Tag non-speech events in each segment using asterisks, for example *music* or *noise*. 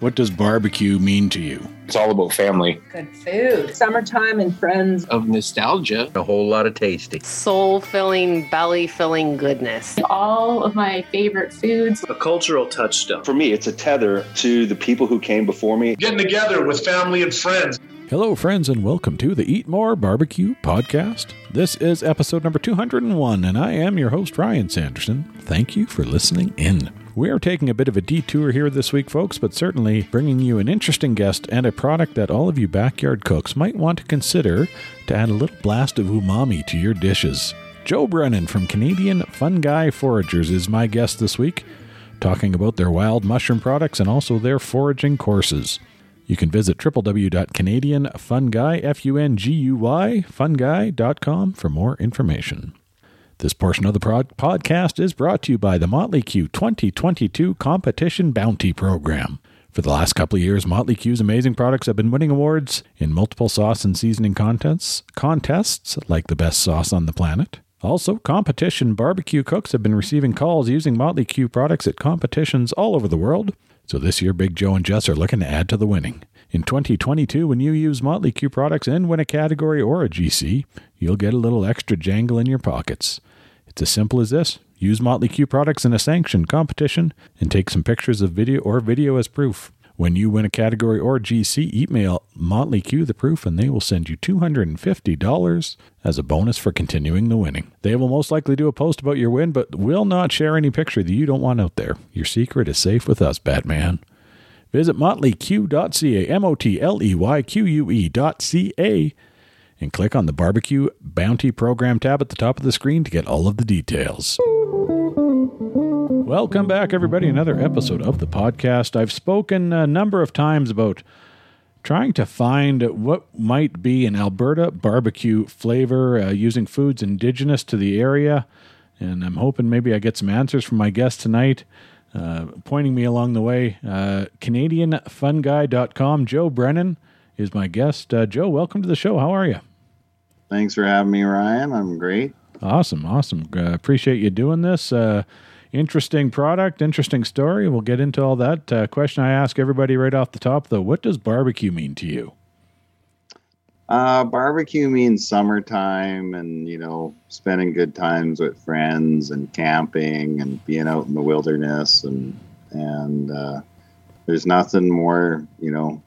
What does barbecue mean to you? It's all about family. Good food. Summertime and friends. Of nostalgia. A whole lot of tasty. Soul filling, belly filling goodness. All of my favorite foods. A cultural touchstone. For me, it's a tether to the people who came before me. Getting together with family and friends. Hello, friends, and welcome to the Eat More Barbecue Podcast. This is episode number 201, and I am your host, Ryan Sanderson. Thank you for listening in. We are taking a bit of a detour here this week, folks, but certainly bringing you an interesting guest and a product that all of you backyard cooks might want to consider to add a little blast of umami to your dishes. Joe Brennan from Canadian Funguy Foragers is my guest this week, talking about their wild mushroom products and also their foraging courses. You can visit www.canadianfunguy, F-U-N-G-U-Y, funguy.com for more information. This portion of the podcast is brought to you by the Motley Que 2022 Competition Bounty Program. For the last couple of years, Motley Que's amazing products have been winning awards in multiple sauce and seasoning contests, contests like the best sauce on the planet. Also, competition barbecue cooks have been receiving calls using Motley Que products at competitions all over the world. So this year, Big Joe and Jess are looking to add to the winning. In 2022, when you use Motley Que products and win a category or a GC, you'll get a little extra jangle in your pockets. It's as simple as this. Use Motley Que products in a sanctioned competition and take some pictures of video or video as proof. When you win a category or GC, email Motley Que the proof and they will send you $250 as a bonus for continuing the winning. They will most likely do a post about your win, but will not share any picture that you don't want out there. Your secret is safe with us, Batman. Visit motleyque.ca, M O T L E Y Q U E.ca, and click on the Barbecue Bounty Program tab at the top of the screen to get all of the details. Welcome back, everybody. Another episode of the podcast. I've spoken a number of times about trying to find what might be an Alberta barbecue flavor uh, using foods indigenous to the area. And I'm hoping maybe I get some answers from my guest tonight, uh, pointing me along the way. Uh, CanadianFunGuy.com. Joe Brennan is my guest. Uh, Joe, welcome to the show. How are you? Thanks for having me, Ryan. I'm great. Awesome, awesome. Uh, appreciate you doing this. Uh, interesting product, interesting story. We'll get into all that. Uh, question I ask everybody right off the top, though: What does barbecue mean to you? Uh, barbecue means summertime, and you know, spending good times with friends, and camping, and being out in the wilderness, and and uh, there's nothing more, you know,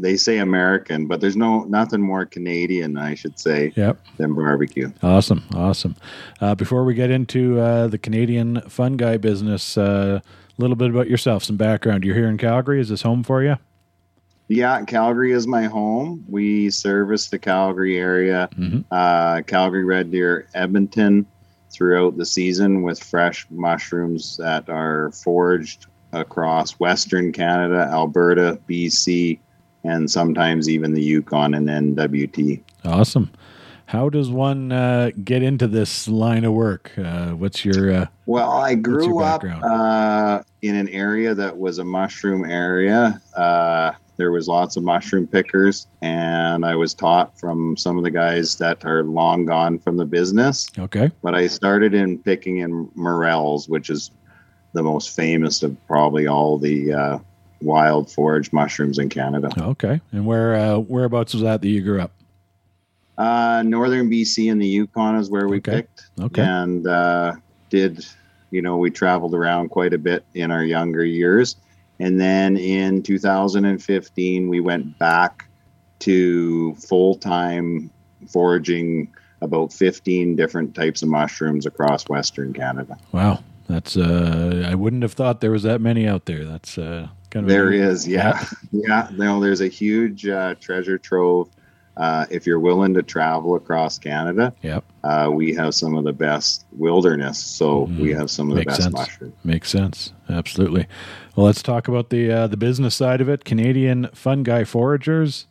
they say American, but there's no nothing more Canadian, I should say, yep. than barbecue. Awesome, awesome. Uh, before we get into uh, the Canadian Funguy business, uh, a little bit about yourself, some background. You're here in Calgary. Is this home for you? Yeah, Calgary is my home. We service the Calgary area, mm-hmm. Uh, Calgary, Red Deer, Edmonton, throughout the season with fresh mushrooms that are foraged across Western Canada, Alberta, BC, and sometimes even the Yukon and NWT. Awesome. How does one uh, get into this line of work? Uh, what's your uh, well? I grew up uh, in an area that was a mushroom area. Uh, there was lots of mushroom pickers, and I was taught from some of the guys that are long gone from the business. Okay. But I started in picking in morels, which is the most famous of probably all the uh, wild forage mushrooms in Canada. Okay, and where uh, whereabouts was that that you grew up? Uh, northern BC and the Yukon is where we okay. picked. Okay, and uh, did you know we traveled around quite a bit in our younger years, and then in 2015 we went back to full time foraging about 15 different types of mushrooms across Western Canada. Wow. That's uh I wouldn't have thought there was that many out there. That's uh Kind of there is, yeah, *laughs* yeah. No, there's a huge uh, treasure trove. Uh, if you're willing to travel across Canada, yep. Uh, we have some of the best wilderness. So mm-hmm. we have some of Makes the best sense. mushrooms. Makes sense. Absolutely. Well, let's talk about the uh, the business side of it. Canadian Funguy Foragers.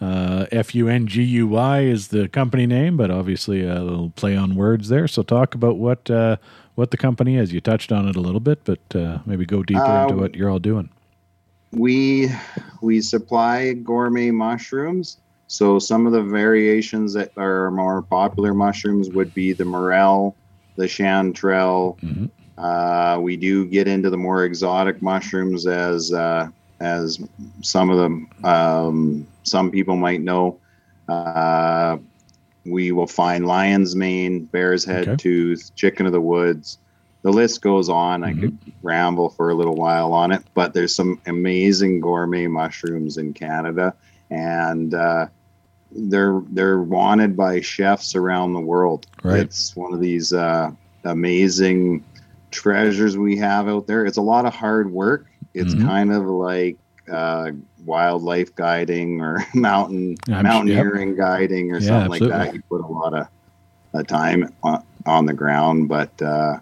Uh, F U N G U Y is the company name, but obviously a little play on words there. So talk about what uh, what the company is. You touched on it a little bit, but uh, maybe go deeper into what you're all doing we we supply gourmet mushrooms. So some of the variations that are more popular mushrooms would be the morel, the chanterelle. Mm-hmm. Uh, we do get into the more exotic mushrooms as uh, as some of them, um, some people might know, uh, we will find lion's mane, bear's head Okay. tooth, chicken of the woods. The list goes on. I Mhm. could ramble for a little while on it, but there's some amazing gourmet mushrooms in Canada, and uh, they're they're wanted by chefs around the world. Right. It's one of these uh, amazing treasures we have out there. It's a lot of hard work. It's Mhm. kind of like uh, wildlife guiding or *laughs* mountain I'm- mountaineering guiding or Yeah, something like that. You put a lot of uh, time on, on the ground, but uh,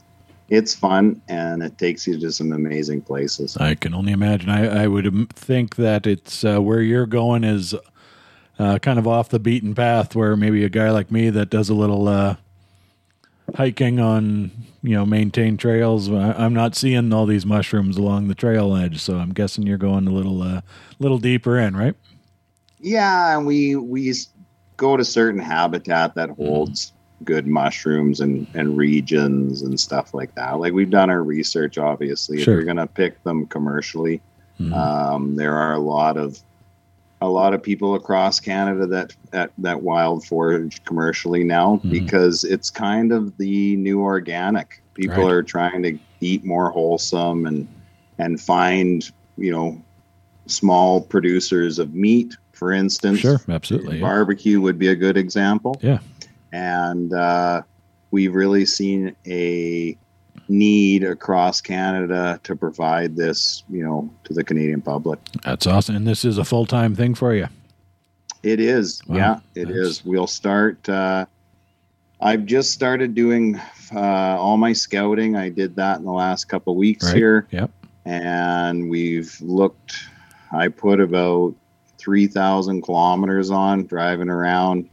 it's fun and it takes you to some amazing places. I can only imagine. I, I would think that it's uh, where you're going is uh, kind of off the beaten path, where maybe a guy like me that does a little uh, hiking on you know maintained trails. I, I'm not seeing all these mushrooms along the trail edge, so I'm guessing you're going a little uh, little deeper in, right? Yeah, and we we go to certain habitat that holds good mushrooms and and regions and stuff like that. Like we've done our research. Obviously, Sure. if you're going to pick them commercially, Mhm. um, there are a lot of a lot of people across Canada that that, that wild forage commercially now Mhm. because it's kind of the new organic. People Right. are trying to eat more wholesome and and find you know small producers of meat, for instance. sure, absolutely. yeah. Barbecue would be a good example. Yeah. And uh, we've really seen a need across Canada to provide this, you know, to the Canadian public. That's awesome, and this is a full time thing for you. It is. Wow, yeah, it that's- is. We'll start. Uh, I've just started doing uh, all my scouting. I did that in the last couple weeks Right. here. Yep. And we've looked, I put about 3,000 kilometers on driving around,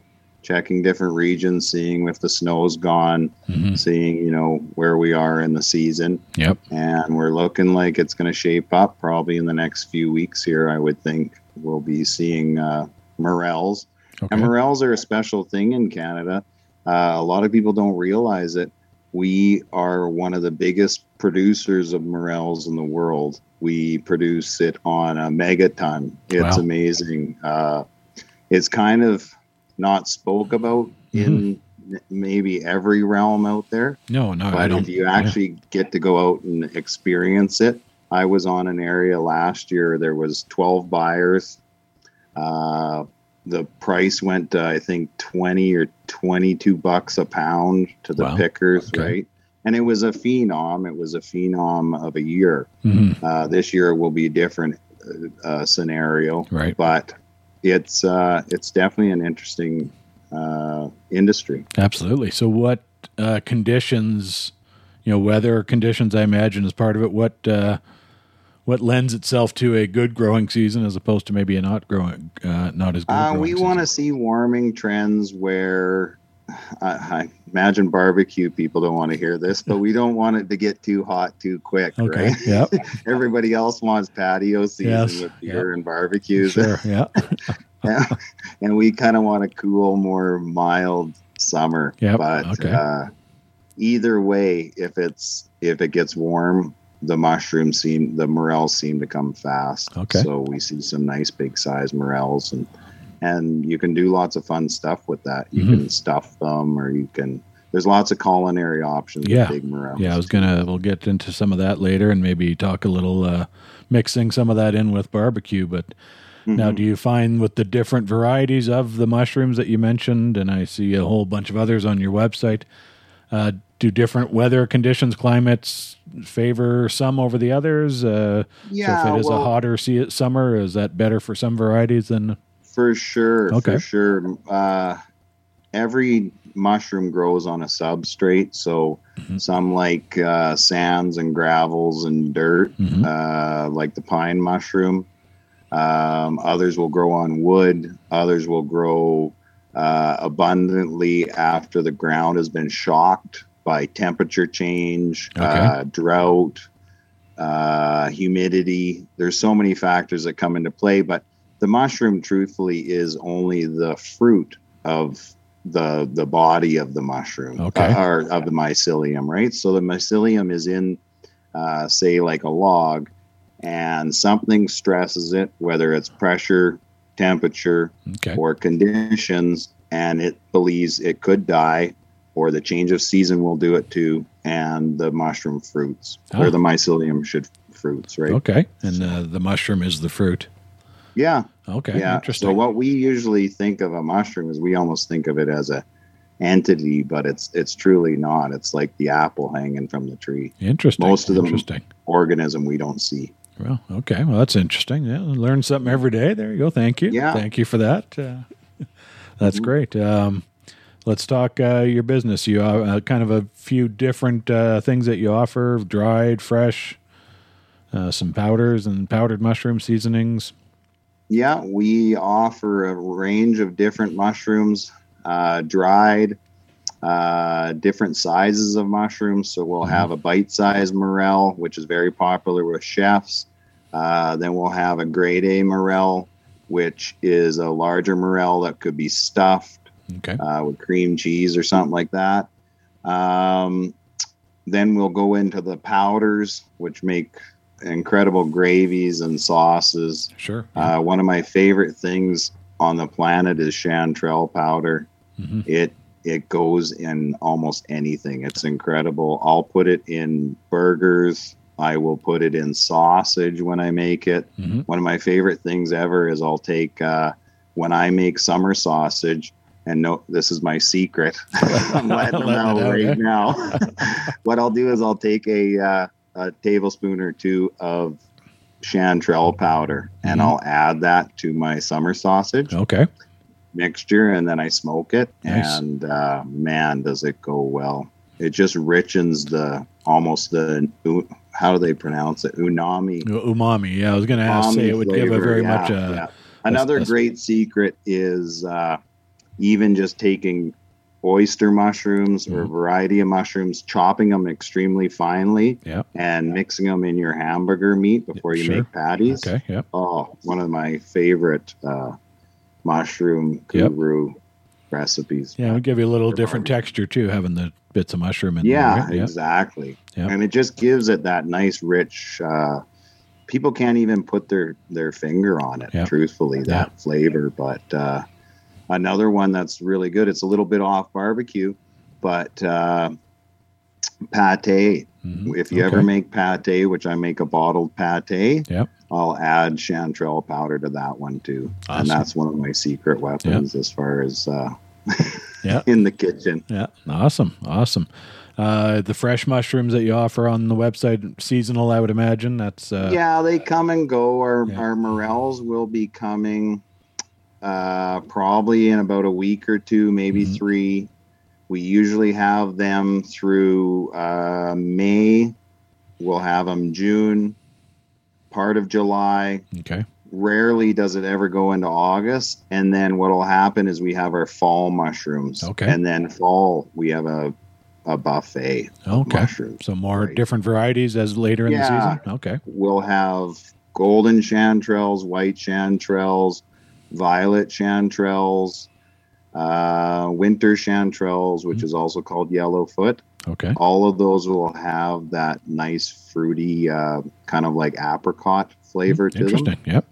checking different regions, seeing if the snow's gone, hmm seeing, you know, where we are in the season. Yep. And we're looking like it's going to shape up probably in the next few weeks here. I would think we'll be seeing uh, morels. Okay. And morels are a special thing in Canada. Uh, a lot of people don't realize it. We are one of the biggest producers of morels in the world. We produce it on a megaton. It's Wow. amazing. Uh, it's kind of not spoke about in Mm-hmm. maybe every realm out there. No, no, I But don't. if you actually get to go out and experience it, I was on an area last year. There was 12 buyers. Uh, the price went, to, I think, 20 or 22 bucks a pound to the Wow. pickers, Okay. right? And it was a phenom. It was a phenom of a year. Mhm. Uh, this year will be a different uh, uh, scenario, Right. but it's uh, it's definitely an interesting uh, industry. Absolutely. So, what uh, conditions, you know, weather conditions, I imagine, is part of it. What uh, what lends itself to a good growing season as opposed to maybe a not growing, uh, not as good. Uh, we want to see warming trends where I, I imagine barbecue people don't want to hear this, but we don't want it to get too hot too quick, Okay. right? Yep. *laughs* Everybody else wants patio season Yes. with beer and barbecues, Sure. *laughs* Yeah. and we kind of want a cool, more mild summer. Yep, But okay. uh, either way, if it's if it gets warm, the mushrooms seem the morels seem to come fast. Okay. So we see some nice big size morels and and you can do lots of fun stuff with that. You Mhm. can stuff them or you can there's lots of culinary options Yeah. big. Yeah. I was gonna. We'll get into some of that later, and maybe talk a little uh, mixing some of that in with barbecue. But now, Mhm. do you find with the different varieties of the mushrooms that you mentioned, and I see a whole bunch of others on your website, uh, do different weather conditions, climates favor some over the others? Uh, yeah, so if it is well, a hotter summer, is that better for some varieties than? For sure, Okay. for sure. Uh, every mushroom grows on a substrate, so Mhm. some like uh, sands and gravels and dirt, Mhm. uh, like the pine mushroom. Um, others will grow on wood. Others will grow uh, abundantly after the ground has been shocked by temperature change, Okay. uh, drought, uh, humidity. There's so many factors that come into play, but the mushroom, truthfully, is only the fruit of the the body of the mushroom, Okay. uh, or of the mycelium, right? So the mycelium is in, uh, say, like a log, and something stresses it, whether it's pressure, temperature, Okay. or conditions, and it believes it could die, or the change of season will do it too, and the mushroom fruits Ah. or the mycelium should fruits, right? Okay. And uh, the mushroom is the fruit. Yeah, Okay. yeah. Interesting. So what we usually think of a mushroom is we almost think of it as a entity, but it's it's truly not. It's like the apple hanging from the tree. interesting. most of them- Interesting. Organism we don't see. Well, okay. Well, that's interesting. Yeah, learn something every day. There you go. Thank you. Yeah. Thank you for that. Uh, *laughs* that's Mhm. great. Um, let's talk uh, your business. You uh, uh, kind of a few different uh, things that you offer: dried, fresh, uh, some powders and powdered mushroom seasonings. Yeah, we offer a range of different mushrooms, uh, dried, uh, different sizes of mushrooms. So we'll Mhm. have a bite-sized morel, which is very popular with chefs. Uh, then we'll have a grade A morel, which is a larger morel that could be stuffed Okay. uh, with cream cheese or something like that. Um, then we'll go into the powders, which make incredible gravies and sauces. Sure. Uh, one of my favorite things on the planet is chanterelle powder. Mhm. It it goes in almost anything. It's incredible. I'll put it in burgers. I will put it in sausage when I make it. Mhm. One of my favorite things ever is I'll take uh, when I make summer sausage. And no, this is my secret. *laughs* I'm letting *laughs* them out right now. *laughs* what I'll do is I'll take a, uh, a tablespoon or two of chanterelle powder and Mhm. I'll add that to my summer sausage Okay. mixture and then I smoke it. Nice. And uh, man, does it go well! It just richens the almost the how do they pronounce it unami. Umami. Yeah, I was going to ask. Say it would give a very Yeah, much. Uh, yeah. Another that's- great secret is uh, even just taking oyster mushrooms or a Mhm. variety of mushrooms, chopping them extremely finely, Yeah. and mixing them in your hamburger meat before you Sure. make patties. Okay. Yep. Oh, one of my favorite uh, mushroom Yep. guru recipes. Yeah, it would give you a little different barbecue. texture too, having the bits of mushroom in Yeah, there. Yeah. exactly. Yep. And it just gives it that nice, rich. Uh, people can't even put their their finger on it. Yep. Truthfully, that flavor. But uh, another one that's really good. It's a little bit off barbecue, but uh, pate. Mhm. If you ever make pate, which I make a bottled pate, Yep. I'll add chanterelle powder to that one too, Awesome. and that's one of my secret weapons as far as uh, Yeah. *laughs* in the kitchen. Yeah, awesome, awesome. Uh, the fresh mushrooms that you offer on the website, seasonal, I would imagine. That's uh, yeah, they come and go. Our Yeah. our morels will be coming uh, probably in about a week or two, maybe Mhm. three. We usually have them through uh, May. We'll have them June, part of July. okay. Rarely does it ever go into August. And then what will happen is we have our fall mushrooms. Okay. And then fall, we have a, a buffet Okay. mushrooms. So more Right. different varieties as later in Yeah. the season. Okay. we'll have golden chanterelles, white chanterelles, violet chanterelles, uh, winter chanterelles, which Mm-hmm. is also called yellowfoot. Okay. All of those will have that nice fruity, uh, kind of like apricot flavor to them. Interesting. Yep.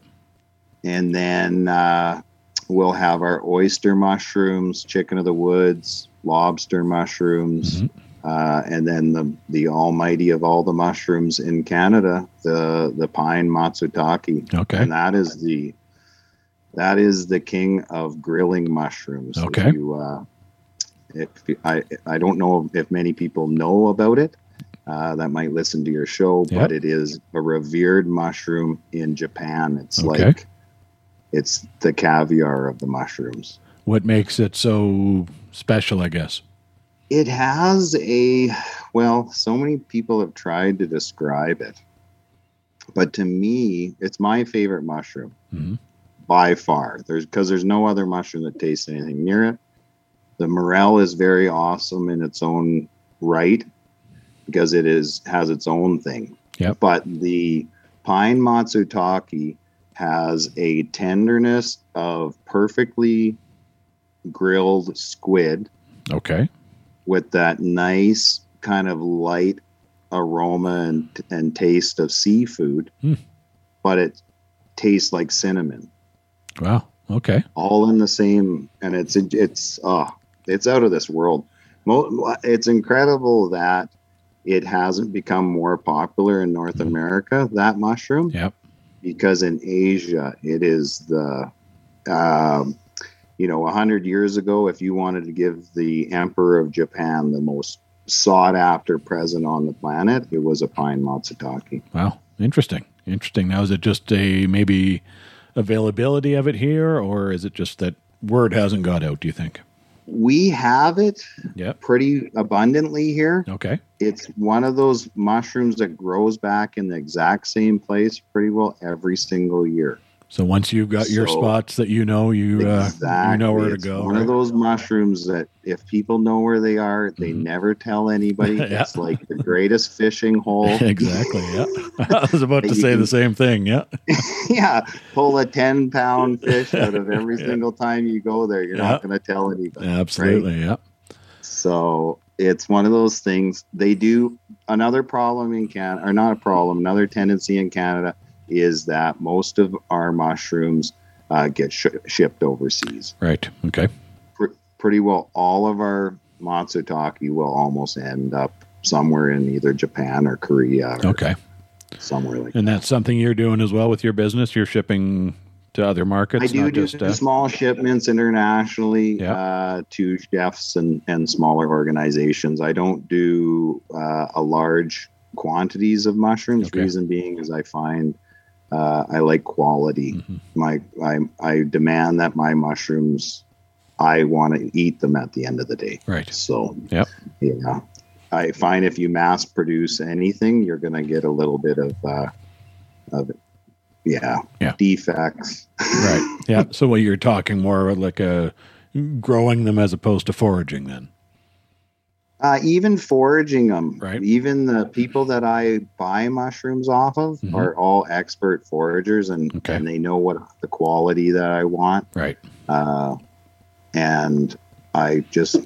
And then uh, we'll have our oyster mushrooms, chicken of the woods, lobster mushrooms, Mhm. uh, and then the the almighty of all the mushrooms in Canada, the the pine matsutake, Okay. and that is the that is the king of grilling mushrooms. If Okay. you, uh, if I I don't know if many people know about it. Uh, that might listen to your show, Yep. but it is a revered mushroom in Japan. It's Okay. like it's the caviar of the mushrooms. What makes it so special? I guess. It has a well, so many people have tried to describe it. But to me, it's my favorite mushroom Mhm. By far. There's because there's no other mushroom that tastes anything near it. The morel is very awesome in its own right because it is has its own thing. Yep. But the pine matsutake has a tenderness of perfectly grilled squid Okay. with that nice kind of light aroma and, and taste of seafood. Hmm. but it tastes like cinnamon. Wow. Okay. All in the same, and it's it's oh, it's out of this world. It's incredible that it hasn't become more popular in North America. That mushroom, Yep. because in Asia it is the, um, you know, a hundred years ago, if you wanted to give the Emperor of Japan the most sought after present on the planet, it was a pine matsutake. Wow. Interesting. Interesting. Now, is it just a maybe availability of it here, or is it just that word hasn't got out? Do you think? We have it Yep. pretty abundantly here. Okay. It's one of those mushrooms that grows back in the exact same place pretty well every single year. So once you've got your So- spots that you know, you uh, you know where to go. One right? of those mushrooms that if people know where they are, they Mhm. never tell anybody. *laughs* Yeah. It's like the greatest fishing hole. *laughs* exactly. Yeah. *laughs* I was about to say can- the same thing. Yeah. yeah, pull a ten pound fish out of every Yeah. single time you go there. You're Yeah. not going to tell anybody. Absolutely. Yeah. So it's one of those things. They do another problem in Canada, or not a problem, another tendency in Canada is that most of our mushrooms uh, get sh- shipped overseas. Right. Okay. Pr- pretty well, all of our matsutake will almost end up somewhere in either Japan or Korea or Okay. somewhere like And that's something you're doing as well with your business. You're shipping to other markets, I do do uh, small shipments internationally Yeah. uh, to chefs and, and smaller organizations. I don't do uh, a large quantities of mushrooms. Okay. Reason being is I find uh, I like quality. Mhm. My I, I demand that my mushrooms. I want to eat them at the end of the day. right. So Yep. yeah, I find if you mass produce anything, you're going to get a little bit of uh, of yeah, Yeah. defects. Right. Yeah. So what you're talking more like a growing them as opposed to foraging then. Uh, even foraging them, Right. even the people that I buy mushrooms off of Mhm. are all expert foragers and, Okay. and they know what the quality that I want. Right. Uh, and I just,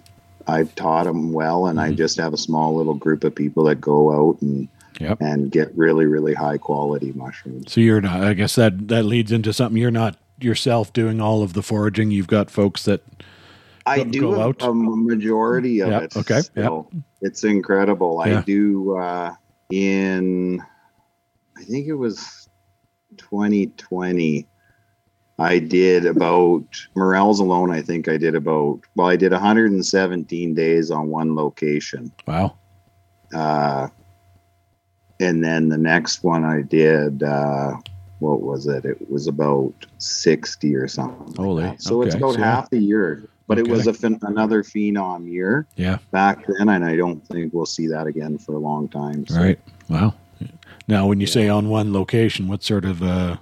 I've taught them well and I Mhm. just have a small little group of people that go out and, Yep. and get really, really high quality mushrooms. So you're not I guess that that leads into something you're not yourself doing all of the foraging. You've got folks that I do out? a majority of Yeah, it. okay, still. It's incredible. Yeah. I do uh, in, I think it was 2020. I did about Morels alone. I think I did about well, I did 117 days on one location, wow. uh, and then the next one I did. Uh, what was it? It was about 60 or something. like Holy, that. So it's about so- half the year. But it was Okay. a phen- another phenom year Yeah. back then, and I don't think we'll see that again for a long time. So Right. Wow. Now when you say on one location, what sort of uh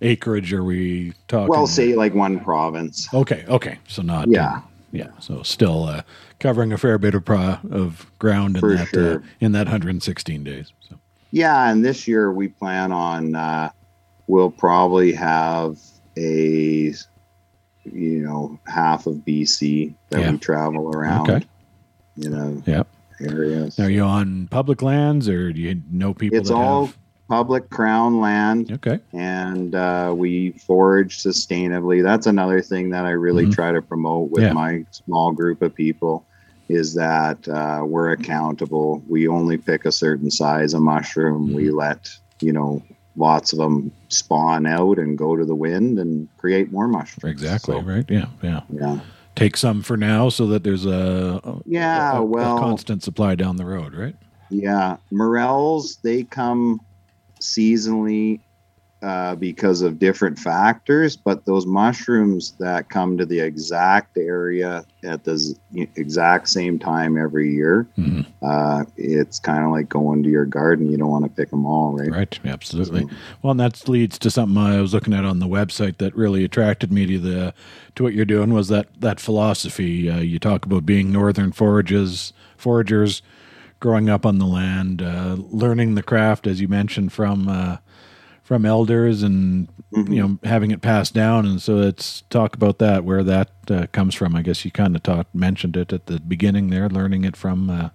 acreage are we talking? Well, say like one province. Okay, okay. So not Yeah. yeah. So still uh, covering a fair bit of pro- of ground in For that uh, sure. in that 116 days. So Yeah, and this year we plan on uh, we'll probably have a you know half of BC that Yeah. we travel around. Okay. You know Yep. areas. are you on public lands or do you know people It's all have public crown land. Okay. and uh, we forage sustainably. That's another thing that I really Mhm. try to promote with Yeah. my small group of people is that uh, we're accountable. We only pick a certain size of mushroom. We Mm-hmm. let you know lots of them spawn out and go to the wind and create more mushrooms. Exactly, So, right? Yeah, yeah. Yeah. Take some for now so that there's a, a Yeah, a- a well- constant supply down the road, right? Yeah, morels they come seasonally uh, because of different factors, but those mushrooms that come to the exact area at the z- exact same time every year, Mhm. uh, it's kind of like going to your garden. You don't want to pick them all, right? Right, absolutely. Well, and that leads to something I was looking at on the website that really attracted me to the to what you're doing was that that philosophy. Uh, you talk about being northern forages, foragers, growing up on the land, uh, learning the craft, as you mentioned from uh, from elders, and Mhm. you know having it passed down. And so let's talk about that, where that uh, comes from. I guess you kind of talked mentioned it at the beginning there, learning it from uh,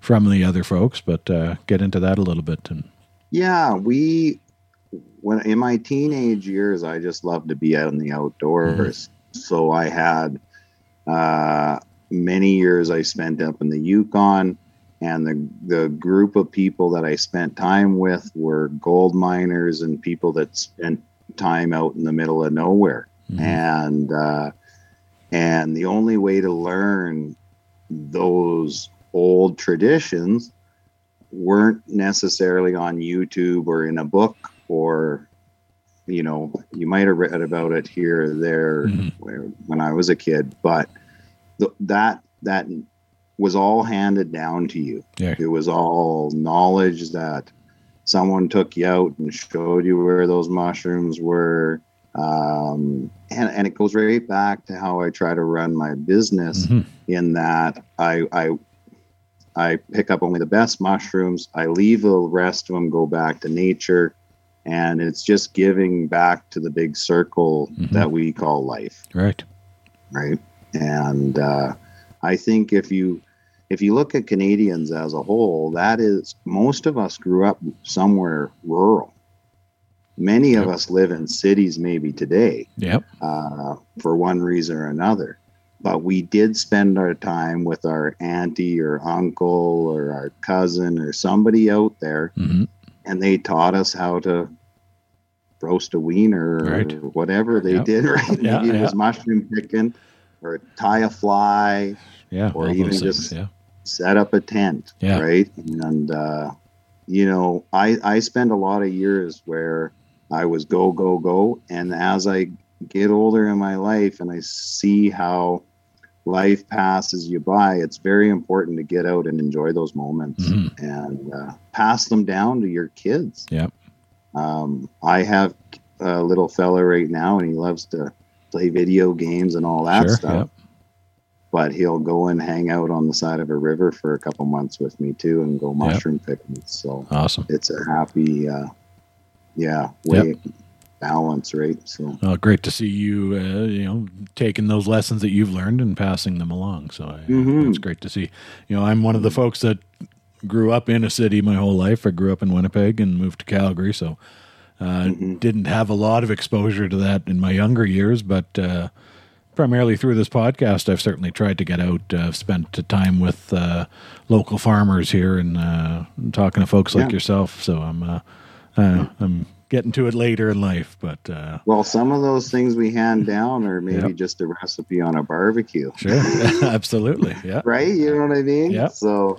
from the other folks, but uh, get into that a little bit and. Yeah, we when in my teenage years, I just loved to be out in the outdoors. So I had uh, many years I spent up in the Yukon, and the the group of people that I spent time with were gold miners and people that spent time out in the middle of nowhere. And uh, and the only way to learn those old traditions weren't necessarily on YouTube or in a book or you know you might have read about it here or there Mhm. where, when I was a kid but th- that that was all handed down to you Yeah. it was all knowledge that someone took you out and showed you where those mushrooms were um, and, and it goes right back to how I try to run my business Mhm. in that I, I I pick up only the best mushrooms. I leave the rest of them go back to nature, and it's just giving back to the big circle Mhm. that we call life, Right. right? And uh, I think if you if you look at Canadians as a whole, that is most of us grew up somewhere rural. Many of us live in cities, maybe today Yep. uh, for one reason or another. But we did spend our time with our auntie or uncle or our cousin or somebody out there, hmm and they taught us how to roast a wiener or whatever they Yep. did. *laughs* Right? Yeah, Maybe it was mushroom picking or tie a fly, Yeah. Or even things. just- yeah. set up a tent. Yeah. Right. And, uh, you know, I, I spent a lot of years where I was go, go, go. And as I get older in my life and I see how life passes you by, it's very important to get out and enjoy those moments Mhm. and uh, pass them down to your kids. Yep. Um, I have a little fella right now and he loves to play video games and all that Sure. stuff Yep. but he'll go and hang out on the side of a river for a couple months with me too and go mushroom picking. So Awesome. it's a happy, uh, yeah, way balance, right? So Well, great to see you, uh, you know, taking those lessons that you've learned and passing them along. So I, Mhm. it's great to see. You know, I'm one of the folks that grew up in a city my whole life. I grew up in Winnipeg and moved to Calgary, so uh, Mhm. didn't have a lot of exposure to that in my younger years. But uh, primarily through this podcast, I've certainly tried to get out. Uh, I've spent time with uh, local farmers here and uh, talking to folks like Yeah. yourself. So I'm uh, uh, I'm getting to it later in life, but. Uh, well, some of those things we hand down are *laughs* maybe Yep. just a recipe on a barbecue. Sure, *laughs* absolutely. *laughs* Yeah. Right? You know what I mean? Yeah. So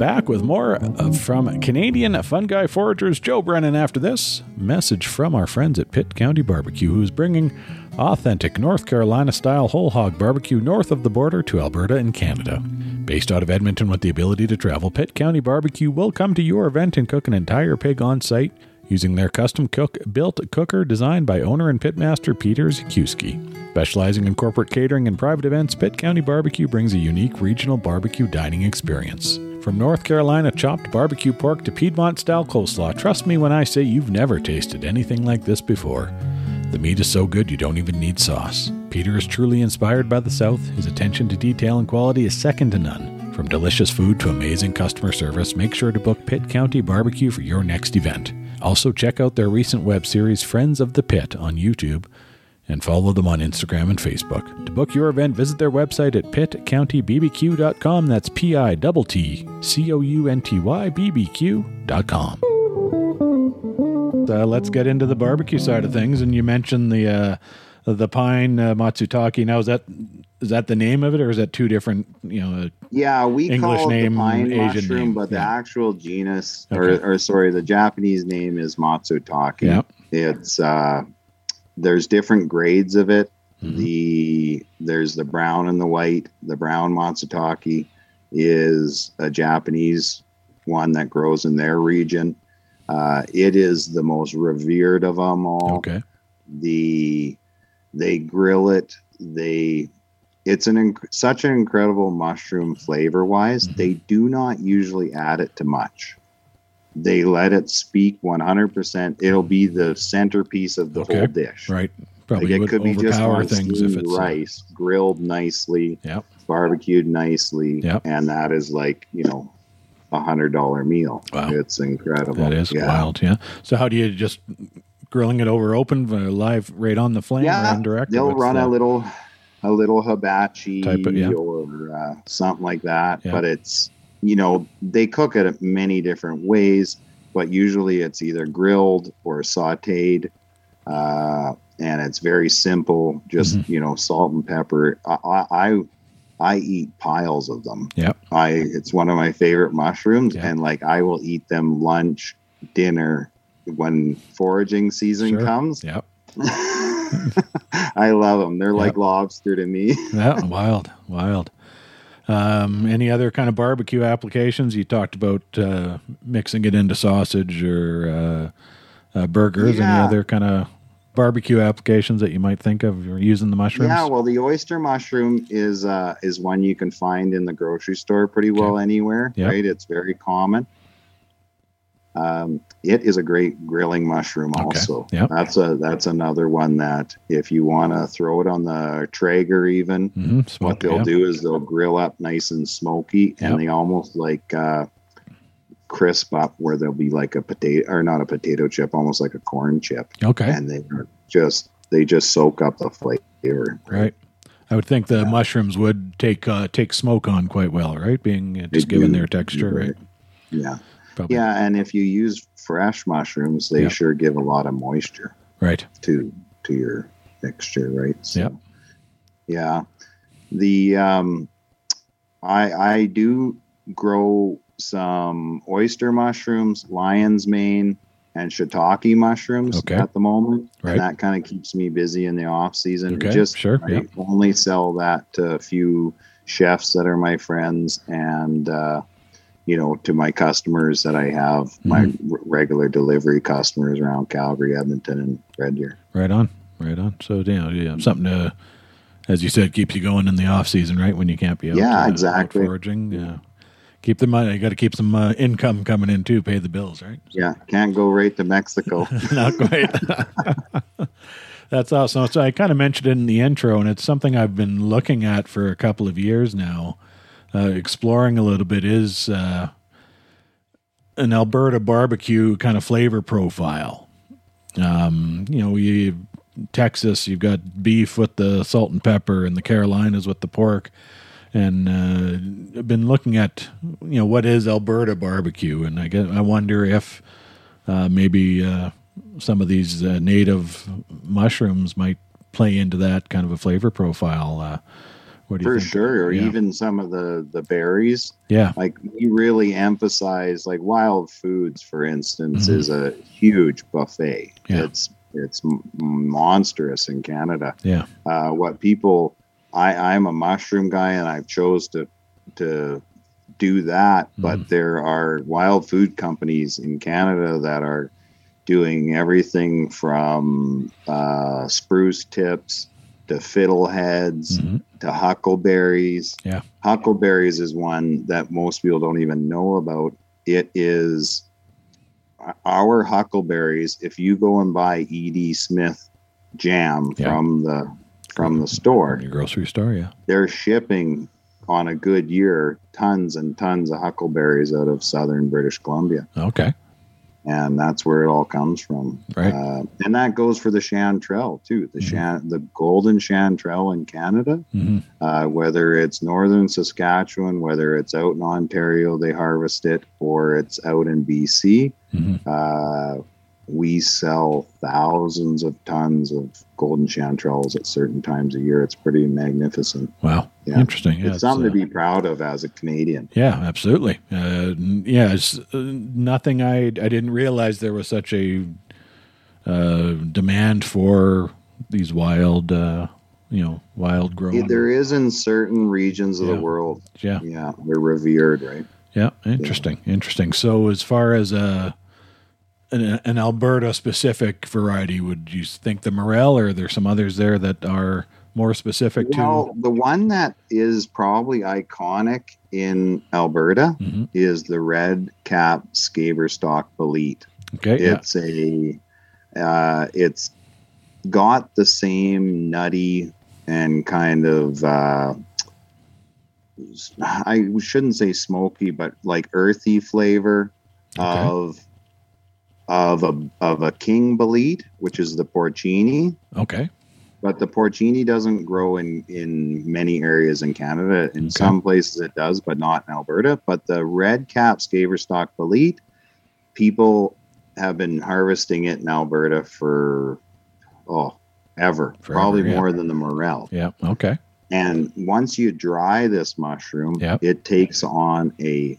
Back with more uh, from Canadian Funguy Foragers Joe Brennan after this message from our friends at Pitt County Barbecue, who's bringing authentic North Carolina style whole hog barbecue north of the border to Alberta and Canada. Based out of Edmonton with the ability to travel, Pitt County Barbecue will come to your event and cook an entire pig on site using their custom cook built cooker designed by owner and pitmaster Peter Zikuski. Specializing in corporate catering and private events, Pitt County Barbecue brings a unique regional barbecue dining experience. From North Carolina chopped barbecue pork to Piedmont style coleslaw, trust me when I say you've never tasted anything like this before. The meat is so good you don't even need sauce. Peter is truly inspired by the South. His attention to detail and quality is second to none. From delicious food to amazing customer service, make sure to book Pitt County Barbecue for your next event. Also, check out their recent web series, Friends of the Pit, on YouTube and follow them on Instagram and Facebook. To book your event, visit their website at pittcountybbq.com. That's P I T T C O U N T Y B B Q.com. Uh, let's get into the barbecue side of things. And you mentioned the uh, the pine uh, matsutake. Now, is that is that the name of it, or is that two different? You know, uh, yeah, we English call it name, the pine Asian mushroom, name, but the actual genus, Okay. or, or sorry, the Japanese name is Matsutake. yeah, It's uh, there's different grades of it. Mhm. The there's the brown and the white. The brown matsutake is a Japanese one that grows in their region. Uh, it is the most revered of them all. okay, The they grill it. They it's an inc- such an incredible mushroom flavor wise. Mhm. They do not usually add it to much. They let it speak 100%. It'll be the centerpiece of the Okay. whole dish. right. Like Probably it could be just on things if it's uh, rice, grilled nicely, Yep. barbecued nicely, Yep. and that is like you know a hundred dollar meal. Wow. It's incredible. That is Yeah. wild. Yeah. So how do you just grilling it over open, uh, live, right on the flame, or Yeah, indirect? or they'll run a little, a little hibachi Type of- yeah. or uh, something like that. But it's you know they cook it many different ways, but usually it's either grilled or sautéed, uh, and it's very simple. Just Mm-hmm. you know salt and pepper. I, I I I eat piles of them. Yep. I it's one of my favorite mushrooms, Yeah. and like I will eat them lunch, dinner when foraging season Sure. comes. Yep. *laughs* I love them. They're like lobster to me. Yeah. *laughs* wild. Wild. Um, any other kind of barbecue applications? You talked about uh, mixing it into sausage or uh, uh, burgers. Any other kind of barbecue applications that you might think of or using the mushrooms? Yeah, well, the oyster mushroom is uh, is one you can find in the grocery store pretty well anywhere. Yep. Right, it's very common. Um, it is a great grilling mushroom. Okay. Also, Yep. that's a that's another one that if you want to throw it on the Traeger, even Mhm, what they'll yeah. do is they'll grill up nice and smoky, Yep. and they almost like uh, crisp up where there'll be like a potato or not a potato chip, almost like a corn chip, Okay. and they are just they just soak up the flavor. Right. I would think the mushrooms would take uh, take smoke on quite well, right? Being uh, just They given do. their texture, right? Yeah. Probably. Yeah, and if you use fresh mushrooms, they Yeah. sure give a lot of moisture Right. to to your mixture, right? So, Yep. Yeah. The um I I do grow some oyster mushrooms, lion's mane, and shiitake mushrooms Okay. at the moment. Right. And that kind of keeps me busy in the off season. Okay, Just sure, I yep. only sell that to a few chefs that are my friends and uh you know, to my customers that I have, my Mm-hmm. r- regular delivery customers around Calgary, Edmonton, and Red Deer. Right on. Right on. So yeah, yeah, something to, as you said, keeps you going in the off season, right? When you can't be out. Yeah, out exactly. foraging. Yeah. Keep the money. You got to keep some uh, income coming in too. Pay the bills, right? Yeah, can't go right to Mexico. *laughs* Not quite. *laughs* That's awesome. So I kind of mentioned it in the intro, and it's something I've been looking at for a couple of years now, uh, exploring a little bit. Is uh, an Alberta barbecue kind of flavor profile. Um, you know, you Texas, you've got beef with the salt and pepper, and the Carolinas with the pork. And uh, I've been looking at, you know, what is Alberta barbecue, and I get, I wonder if uh, maybe uh, some of these uh, native mushrooms might play into that kind of a flavor profile. What do you for think? sure or Yeah. even some of the the berries Yeah, like we really emphasize like wild foods for instance Mhm. is a huge buffet Yeah. it's it's monstrous in canada yeah, uh, what people i i'm a mushroom guy and i've chose to to do that but Mhm. there are wild food companies in canada that are doing everything from uh, spruce tips to fiddleheads Mhm. to huckleberries. Yeah. Huckleberries is one that most people don't even know about. It is our huckleberries. If you go and buy E.D. Smith jam Yeah. from the from the store, your grocery store. Yeah, they're shipping on a good year tons and tons of huckleberries out of southern British Columbia. okay, And that's where it all comes from. Right. Uh, and that goes for the chanterelle too. The Mhm. shan, the golden chanterelle in Canada hmm uh, whether it's northern Saskatchewan, whether it's out in Ontario, they harvest it, or it's out in BC. hmm Uh, we sell thousands of tons of golden chanterelles at certain times a year. It's pretty magnificent. wow, Yeah. interesting. Yeah, it's something uh, to be proud of as a Canadian. Yeah, absolutely. Uh, yeah, it's uh, nothing. I I didn't realize there was such a uh, demand for these wild, uh, you know, wild grown. Yeah, there is in certain regions of the world. yeah, Yeah, they're revered, right? yeah. Interesting, interesting. So, as far as a an, an Alberta specific variety, would you think the Morel, or are there some others there that are more specific to? Well, the one that is probably iconic in Alberta Mhm. is the red cap Scaber Stalk Bolete. Okay, yeah, It's a, uh, it's got the same nutty and kind of uh, I shouldn't say smoky, but like earthy flavor Okay. of of a of a king bolete, which is the porcini. Okay. But the porcini doesn't grow in in many areas in Canada. In Okay. some places it does, but not in Alberta. But the red cap scaber stalk bolete, people have been harvesting it in Alberta for oh ever, Forever, probably yeah. more than the morel. Yeah. Okay. And once you dry this mushroom, Yep. it takes on a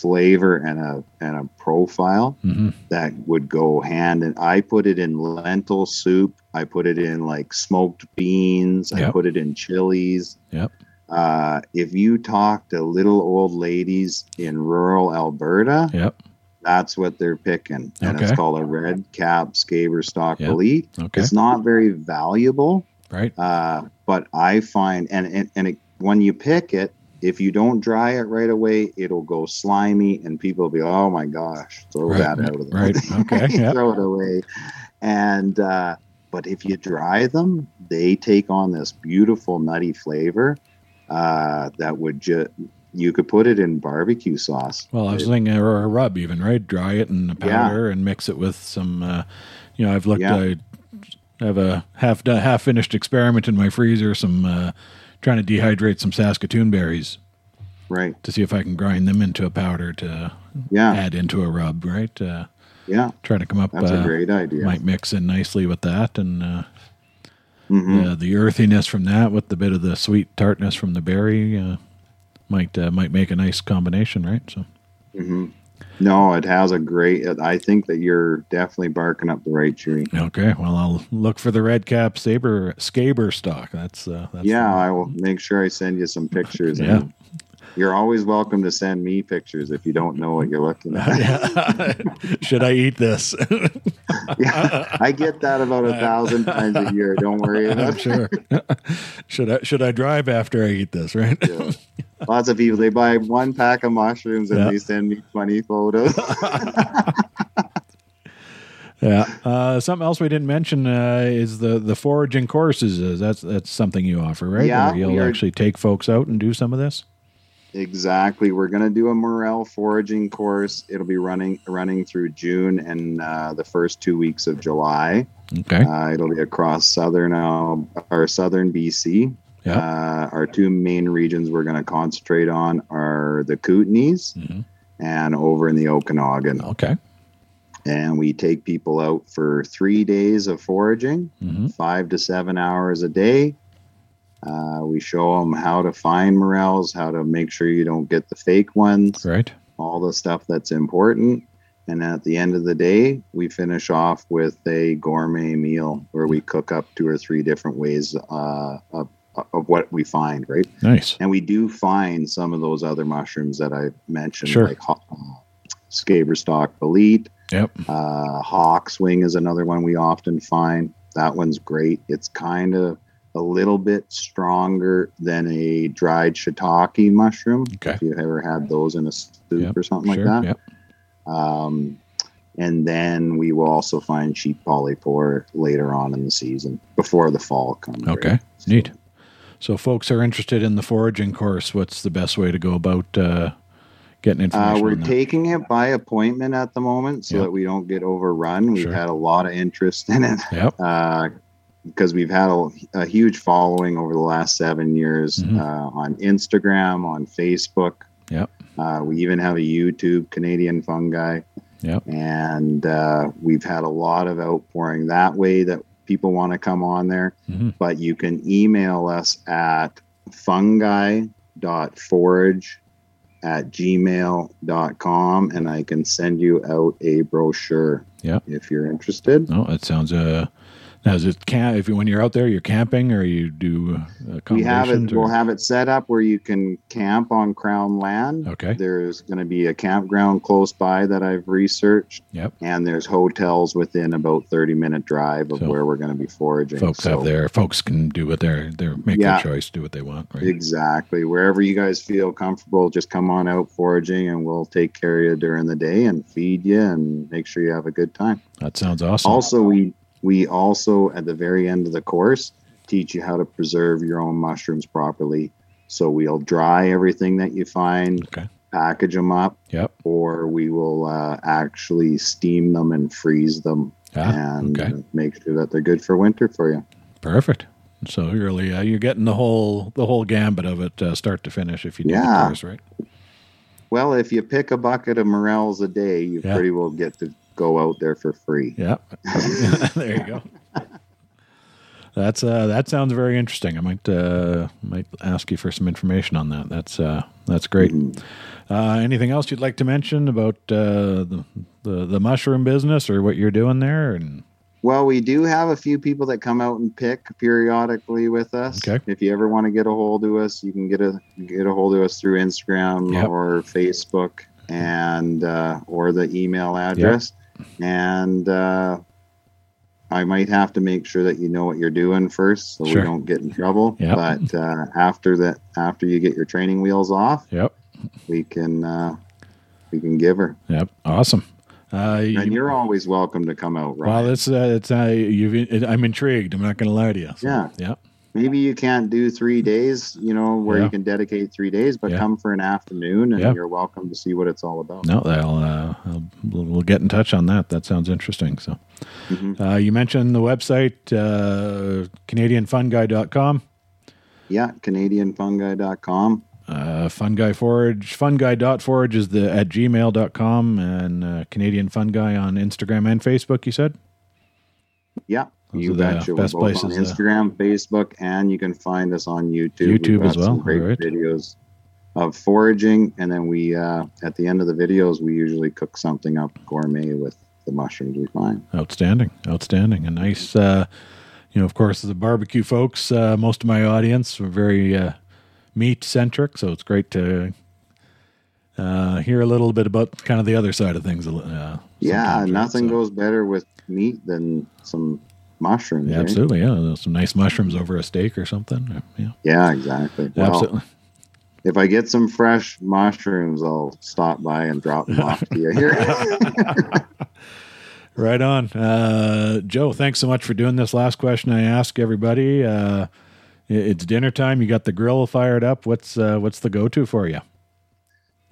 flavor and a and a profile hmm that would go hand and I put it in lentil soup. I put it in like smoked beans. I put it in chilies. Yep. Uh, if you talk to little old ladies in rural Alberta, Yep. that's what they're picking. And Okay. it's called a red cap scaber stalk Yep. bolete. Okay. It's not very valuable. Right. Uh, but I find, and and, and it, when you pick it, if you don't dry it right away, it'll go slimy, and people will be, "Oh my gosh, throw Right, that out of there!" right, okay, *laughs* yeah. throw it away. And uh, but if you dry them, they take on this beautiful nutty flavor uh, that would just you could put it in barbecue sauce. Well, I was thinking, or a rub, even right? Dry it in a Yeah. powder and mix it with some. Uh, you know, I've looked. Yeah. I have a half done, half finished experiment in my freezer. Some uh, trying to dehydrate some Saskatoon berries Right? to see if I can grind them into a powder to Yeah, add into a rub. Right. Uh, yeah. try to come up. That's uh, a great idea. Might mix in nicely with that, and uh, Mhm. uh, the earthiness from that with the bit of the sweet tartness from the berry uh, might uh, might make a nice combination, right? So hmm No, it has a great. I think that you're definitely barking up the right tree. okay, well I'll look for the red cap saber scaber stalk. That's uh, that's yeah, I will make sure I send you some pictures. Yeah. And you're always welcome to send me pictures if you don't know what you're looking at. *laughs* *laughs* Should I eat this? yeah, *laughs* I get that about a thousand times a year. Don't worry I'm sure. should I should I drive after I eat this? Right? Yeah. Lots of people they buy one pack of mushrooms and Yeah. they send me twenty photos. *laughs* *laughs* Yeah. Uh, something else we didn't mention uh, is the the foraging courses. Uh, that's that's something you offer, right? Yeah, Where you'll actually take folks out and do some of this. exactly. We're gonna do a morel foraging course. It'll be running running through June and uh, the first two weeks of July. Okay. Uh, it'll be across southern uh, or southern BC. Yeah. Uh, our two main regions we're going to concentrate on are the Kootenays Mhm. and over in the Okanagan. Okay. And we take people out for three days of foraging, hmm five to seven hours a day. Uh, we show them how to find morels, how to make sure you don't get the fake ones, Right. all the stuff that's important. And at the end of the day, we finish off with a gourmet meal where we cook up two or three different ways uh, of, of what we find, right? Nice. And we do find some of those other mushrooms that I mentioned, Sure. like uh, scaber stalk bolete. Yep. Uh, hawk's wing is another one we often find. That one's great. It's kind of a little bit stronger than a dried shiitake mushroom. Okay. If you ever had those in a soup Yep, or something Sure. like that. Yep. Um, and then we will also find sheep polypore later on in the season before the fall comes. right? Okay. Neat. So, folks are interested in the foraging course. What's the best way to go about uh, getting information? Uh, we're taking it by appointment at the moment so Yep. that we don't get overrun. We've Sure. had a lot of interest in it Yep. because we've had a, a huge following over the last seven years Mhm. uh, on Instagram, on Facebook. Yep. Uh, we even have a YouTube, Canadian Funguy. Yep. And uh, we've had a lot of outpouring that way that people want to come on there. Mhm. But you can email us at funguy.forage at gmail.com and I can send you out a brochure yeah. if you're interested. Oh, that sounds. Uh, now, is it camp? If you, when you're out there, you're camping, or you do uh, We have it. or- We'll have it set up where you can camp on Crown land. Okay. There's going to be a campground close by that I've researched, Yep. and there's hotels within about 30 minute drive of So, where we're going to be foraging. Folks So- have their folks can do what they're they're make Yeah. their choice, do what they want. Right. Exactly. Wherever you guys feel comfortable, just come on out foraging, and we'll take care of you during the day and feed you and make sure you have a good time. That sounds awesome. Also, we we also at the very end of the course teach you how to preserve your own mushrooms properly. So we'll dry everything that you find, Okay. package them up, Yep. or we will uh, actually steam them and freeze them Ah, and okay. uh, make sure that they're good for winter for you. Perfect. So you're really uh, you're getting the whole the whole gambit of it, uh, start to finish, if you do Yeah. the course right. Well, if you pick a bucket of morels a day, you Yeah. pretty well get to go out there for free. Yeah. *laughs* there you go. That's uh, that sounds very interesting. I might uh, might ask you for some information on that. That's uh, that's great. Uh, anything else you'd like to mention about uh, the, the the mushroom business or what you're doing there? And Well, we do have a few people that come out and pick periodically with us. Okay. If you ever want to get a hold of us, you can get a get a hold of us through Instagram Yep. or Facebook and uh, or the email address. And uh, I might have to make sure that you know what you're doing first, so Sure. we don't get in trouble. Yep. But uh, after that, after you get your training wheels off, yep, we can uh, we can give her. yep, awesome. Uh, you- And you're always welcome to come out, right? well, it's uh, it's uh, you've it, I'm intrigued. I'm not going to lie to you. So, Yeah. yeah, maybe you can't do three days, you know, where Yeah. you can dedicate three days, but Yeah. come for an afternoon and Yeah. you're welcome to see what it's all about. No, I'll, uh, I'll we'll get in touch on that. That sounds interesting. So, Mhm. uh, you mentioned the website uh, CanadianFunGuy.com, Yeah, CanadianFunGuy.com. uh, Fun Guy Forage, FunGuy.forage is the at gmail.com, and uh, Canadian Fun Guy on Instagram and Facebook. You said Yeah, Those you are the. We're best both places, on uh, Instagram, Facebook, and you can find us on YouTube. YouTube as well, Great alright. videos of foraging, and then we uh, at the end of the videos we usually cook something up gourmet with the mushrooms we find. outstanding, outstanding, a nice. Uh, you know, of course, the barbecue folks. Uh, most of my audience are very uh, meat centric, so it's great to uh, hear a little bit about kind of the other side of things. Uh, Yeah, right? nothing So- goes better with meat than some mushrooms. Yeah, right? absolutely, yeah. Some nice mushrooms over a steak or something. Yeah, Yeah, exactly. Well, absolutely. if I get some fresh mushrooms, I'll stop by and drop them off to you here. *laughs* Right on, uh, Joe. Thanks so much for doing this. Last question I ask everybody. Uh, it's dinner time. You got the grill fired up. What's uh, what's the go to for you?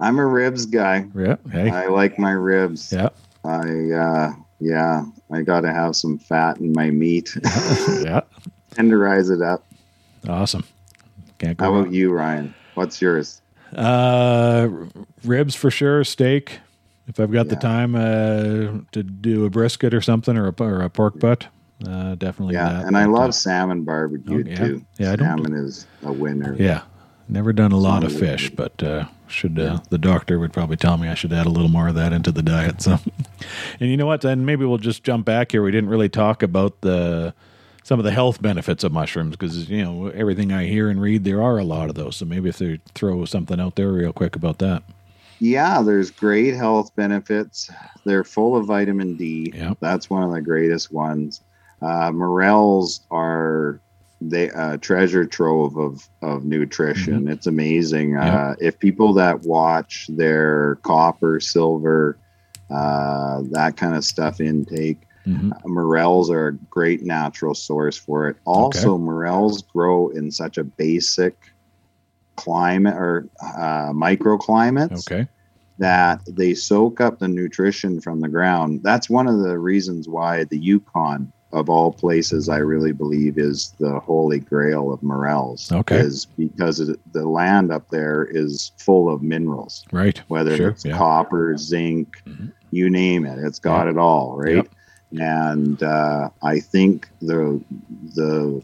I'm a ribs guy. Yeah. Hey. I like my ribs. Yeah. I uh yeah, I got to have some fat in my meat. *laughs* yeah. Tenderize it up. Awesome. Can't go How wrong. about you, Ryan? What's yours? Uh, ribs for sure. Steak, if I've got the time uh, to do a brisket or something, or a, or a pork butt, uh, definitely. Yeah, that. and I love uh, salmon barbecue Oh, yeah. too. Yeah, salmon is a winner. yeah, never done a lot of fish, but uh, should uh, the doctor would probably tell me I should add a little more of that into the diet. So, and you know what? Then maybe we'll just jump back here. We didn't really talk about the some of the health benefits of mushrooms because you know everything I hear and read, there are a lot of those. So maybe if they throw something out there real quick about that. Yeah, there's great health benefits. They're full of vitamin D. Yeah. That's one of the greatest ones. Uh, morels are they uh, treasure trove of of nutrition. It's amazing. Mm-hmm. Yeah. Uh, if people that watch their copper, silver, uh, that kind of stuff intake, hmm uh, morels are a great natural source for it. Also, morels grow in such a basic climate or uh, microclimates Okay. that they soak up the nutrition from the ground. That's one of the reasons why the Yukon, of all places, I really believe is the holy grail of morels. Okay. Is because it, the land up there is full of minerals, Right. whether Sure, it's yeah. copper, zinc, Mhm. you name it. It's got it all, right? Yep. And uh, I think the the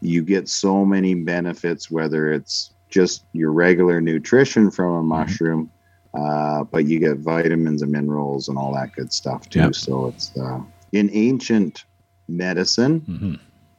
you get so many benefits, whether it's just your regular nutrition from Mm-hmm. a mushroom, uh, but you get vitamins and minerals and all that good stuff too. Yep. So it's uh, in ancient medicine. hmm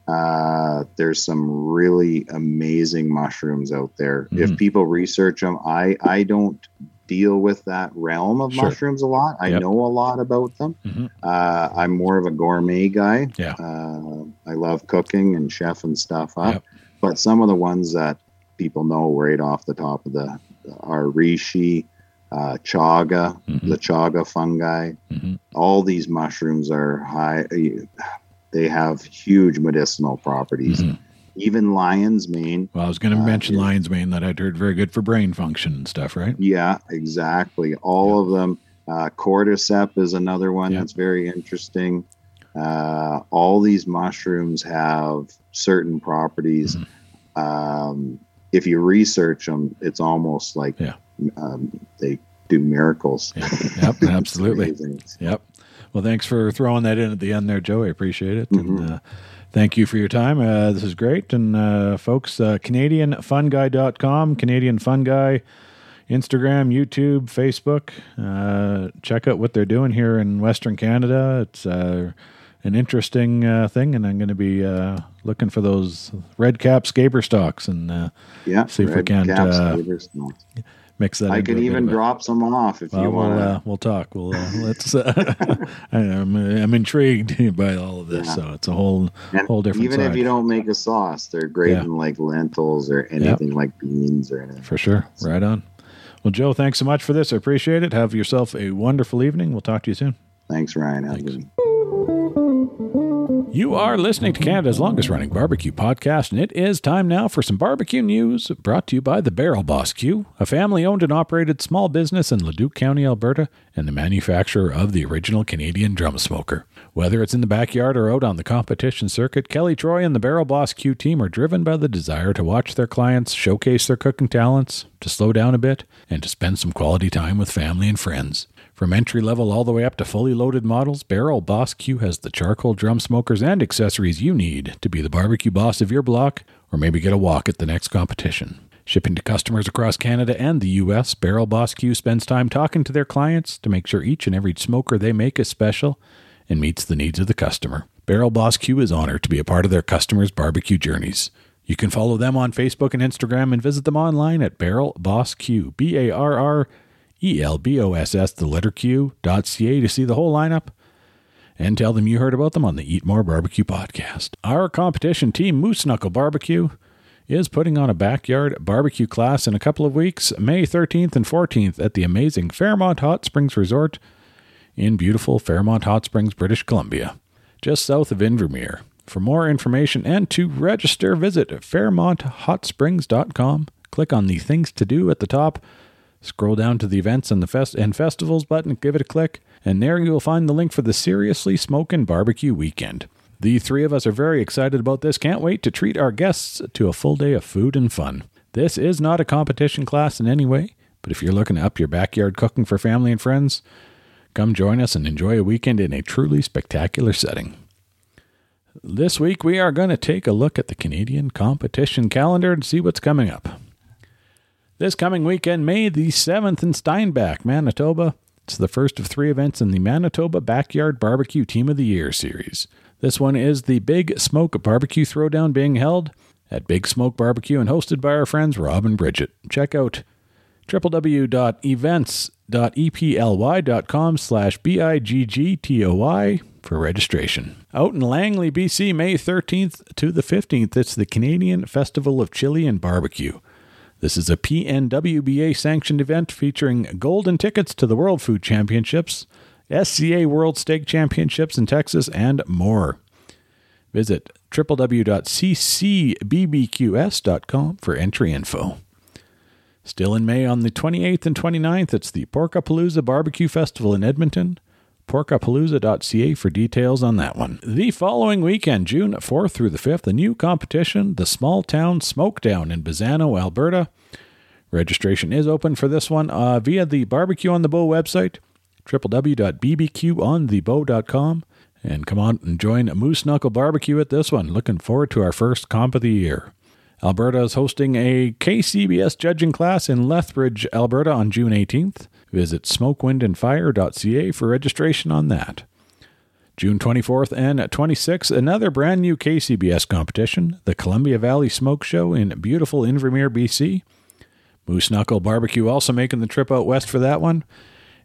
Uh, there's some really amazing mushrooms out there. Mhm. If people research them, I I don't deal with that realm of Sure. mushrooms a lot. I Yep. know a lot about them. Mhm. Uh, I'm more of a gourmet guy. Yeah. Uh, I love cooking and chefing stuff up. Yep. But some of the ones that people know right off the top of the are reishi, uh, chaga, Mhm. the chaga fungi. Mhm. All these mushrooms are high. They have huge medicinal properties. Mhm. even lion's mane. Well, I was going to Uh, mention yeah. lion's mane that I'd heard very good for brain function and stuff, right? Yeah, exactly. All of them. Uh, cordyceps is another one Yeah. that's very interesting. Uh, all these mushrooms have certain properties. Mm-hmm. Um, if you research them, it's almost like Yeah. Um, they do miracles. Yeah. Yep, *laughs* absolutely. Yep. Well, thanks for throwing that in at the end there, Joe. I appreciate it. Mhm. And uh, thank you for your time. Uh, this is great. And uh, folks, uh, CanadianFunGuy.com, Canadian Fun Guy, Instagram, YouTube, Facebook. Uh, check out what they're doing here in Western Canada. It's uh, an interesting uh, thing, and I'm going to be uh, looking for those red cap scaber stalks and uh, Yeah. See if we can't, mix that I could even drop some off if Well, you we'll, want. uh, we'll talk. We'll uh, let's. Uh, *laughs* I'm I'm intrigued *laughs* by all of this. Yeah. So it's a whole and whole different even side. if you don't make a sauce, they're great Yeah. in like lentils or anything like beans or anything. for sure. Right on. Well, Joe, thanks so much for this. I appreciate it. Have yourself a wonderful evening. We'll talk to you soon. Thanks, Ryan. Thanks. You are listening to Canada's longest running barbecue podcast, and it is time now for some barbecue news brought to you by the Barrel Boss Q, a family owned and operated small business in Leduc County, Alberta, and the manufacturer of the original Canadian drum smoker. Whether it's in the backyard or out on the competition circuit, Kelly Troy and the Barrel Boss Q team are driven by the desire to watch their clients showcase their cooking talents, to slow down a bit, and to spend some quality time with family and friends. From entry level all the way up to fully loaded models, Barrel Boss Q has the charcoal drum smokers and accessories you need to be the barbecue boss of your block or maybe get a walk at the next competition. Shipping to customers across Canada and the US, Barrel Boss Q spends time talking to their clients to make sure each and every smoker they make is special and meets the needs of the customer. Barrel Boss Q is honored to be a part of their customers' barbecue journeys. You can follow them on Facebook and Instagram and visit them online at Barrel Boss Q, B A R R E L B O S S, the letter Q, dot ca to see the whole lineup and tell them you heard about them on the Eat More Barbecue podcast. Our competition team, Moose Knuckle Barbecue, is putting on a backyard barbecue class in a couple of weeks, May 13th and 14th at the amazing Fairmont Hot Springs Resort in beautiful Fairmont Hot Springs, British Columbia, just south of Invermere. For more information and to register, visit fairmonthotsprings.com. Click on the Things to Do at the top. Scroll down to the events and the fest and festivals button, give it a click, and there you will find the link for the Seriously Smokin' Barbecue Weekend. The three of us are very excited about this. Can't wait to treat our guests to a full day of food and fun. This is not a competition class in any way, but if you're looking to up your backyard cooking for family and friends, come join us and enjoy a weekend in a truly spectacular setting. This week, we are going to take a look at the Canadian competition calendar and see what's coming up. This coming weekend, May the 7th in Steinbach, Manitoba. It's the first of three events in the Manitoba Backyard Barbecue Team of the Year series. This one is the Big Smoke Barbecue Throwdown being held at Big Smoke Barbecue and hosted by our friends Rob and Bridget. Check out www.events.eply.com slash B-I-G-G-T-O-Y for registration. Out in Langley, BC, May 13th to the 15th, it's the Canadian Festival of Chili and Barbecue. This is a PNWBA sanctioned event featuring golden tickets to the World Food Championships, SCA World Steak Championships in Texas, and more. Visit www.ccbbqs.com for entry info. Still in May on the 28th and 29th, it's the Porkapalooza Barbecue Festival in Edmonton. Porkapalooza.ca for details on that one. The following weekend, June 4th through the 5th, a new competition, the Small Town Smokedown in Bassano, Alberta. Registration is open for this one uh, via the Barbecue on the Bow website, www.bbqonthebow.com. And come on and join Moose Knuckle Barbecue at this one. Looking forward to our first comp of the year. Alberta is hosting a KCBS judging class in Lethbridge, Alberta on June 18th. Visit smokewindandfire.ca for registration on that. June 24th and 26th, another brand new KCBS competition, the Columbia Valley Smoke Show in beautiful Invermere, BC. Moose Knuckle Barbecue also making the trip out west for that one.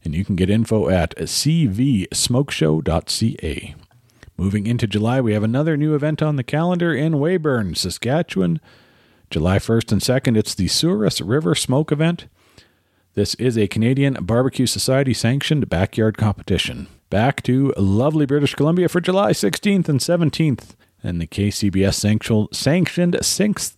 And you can get info at cvsmokeshow.ca. Moving into July, we have another new event on the calendar in Weyburn, Saskatchewan. July 1st and 2nd, it's the Souris River Smoke event. This is a Canadian Barbecue Society sanctioned backyard competition. Back to lovely British Columbia for July 16th and 17th and the KCBS sanctioned, sixth,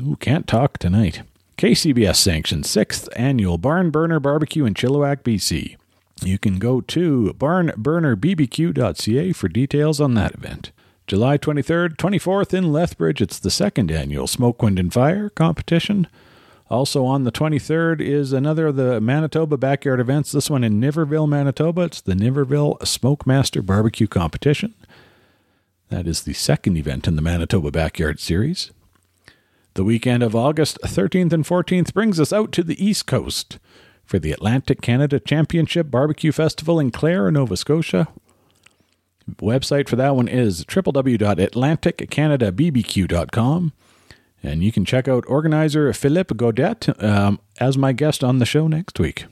ooh, can't talk tonight. KCBS sanctioned sixth annual Barn Burner Barbecue in Chilliwack, BC. You can go to barnburnerbbq.ca for details on that event. July 23rd, 24th in Lethbridge, it's the second annual Smoke, Wind, and Fire competition. Also on the 23rd is another of the Manitoba backyard events, this one in Niverville, Manitoba. It's the Niverville Smoke Master Barbecue Competition. That is the second event in the Manitoba Backyard Series. The weekend of August 13th and 14th brings us out to the East Coast for the Atlantic Canada Championship Barbecue Festival in Clare, Nova Scotia. Website for that one is www.atlanticcanadabbq.com. And you can check out organizer Philippe Godet um, as my guest on the show next week.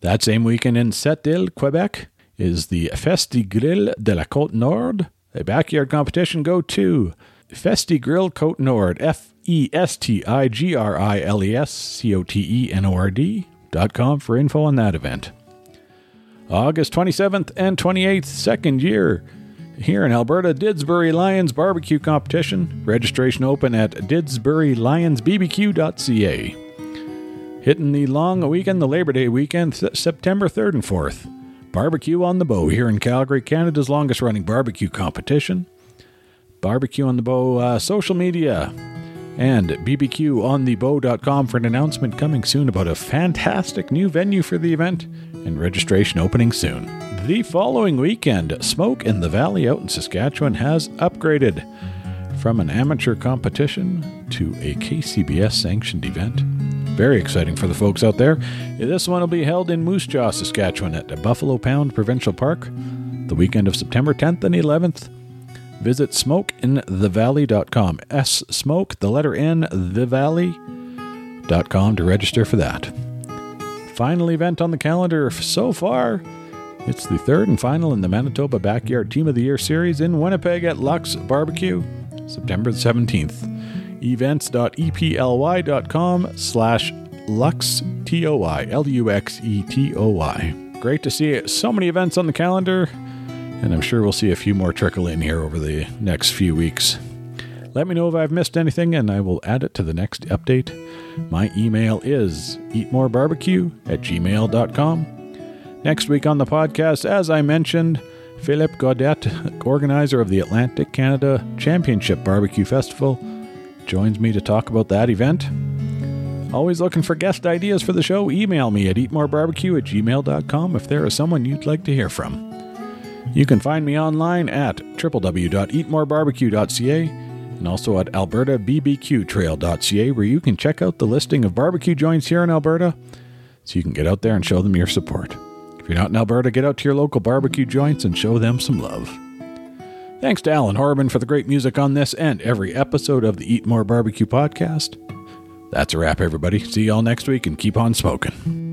That same weekend in Sept-Îles, Quebec, is the Festi Grill de la Côte Nord, a backyard competition. Go to Festi Grill Côte Nord, F E S T I G R I L E S C O T E N O R D dot com for info on that event. August 27th and 28th, second year here in Alberta, Didsbury Lions Barbecue Competition. Registration open at didsburylionsbbq.ca. Hitting the long weekend, the Labor Day weekend, September 3rd and 4th. Barbecue on the Bow here in Calgary, Canada's longest running barbecue competition. Barbecue on the Bow uh, social media and bbqonthebow.com for an announcement coming soon about a fantastic new venue for the event and registration opening soon. The following weekend, Smoke in the Valley out in Saskatchewan has upgraded from an amateur competition to a KCBS sanctioned event. Very exciting for the folks out there. This one will be held in Moose Jaw, Saskatchewan at Buffalo Pound Provincial Park the weekend of September 10th and 11th. Visit smokeinthevalley.com. S smoke, the letter N, thevalley.com to register for that. Final event on the calendar so far. It's the third and final in the Manitoba Backyard Team of the Year series in Winnipeg at Lux Barbecue, September 17th. Events.eply.com slash Lux T O I L U X E T O Y. Great to see so many events on the calendar, and I'm sure we'll see a few more trickle in here over the next few weeks. Let me know if I've missed anything, and I will add it to the next update. My email is eatmorebarbecue at gmail.com. Next week on the podcast, as I mentioned, Philippe Godet, organizer of the Atlantic Canada Championship Barbecue Festival, joins me to talk about that event. Always looking for guest ideas for the show? Email me at eatmorebarbecue at gmail.com if there is someone you'd like to hear from. You can find me online at www.eatmorebarbecue.ca and also at albertabbqtrail.ca where you can check out the listing of barbecue joints here in Alberta so you can get out there and show them your support. If you're not in Alberta, get out to your local barbecue joints and show them some love. Thanks to Alan Horabin for the great music on this and every episode of the Eat More Barbecue podcast. That's a wrap, everybody. See y'all next week and keep on smoking.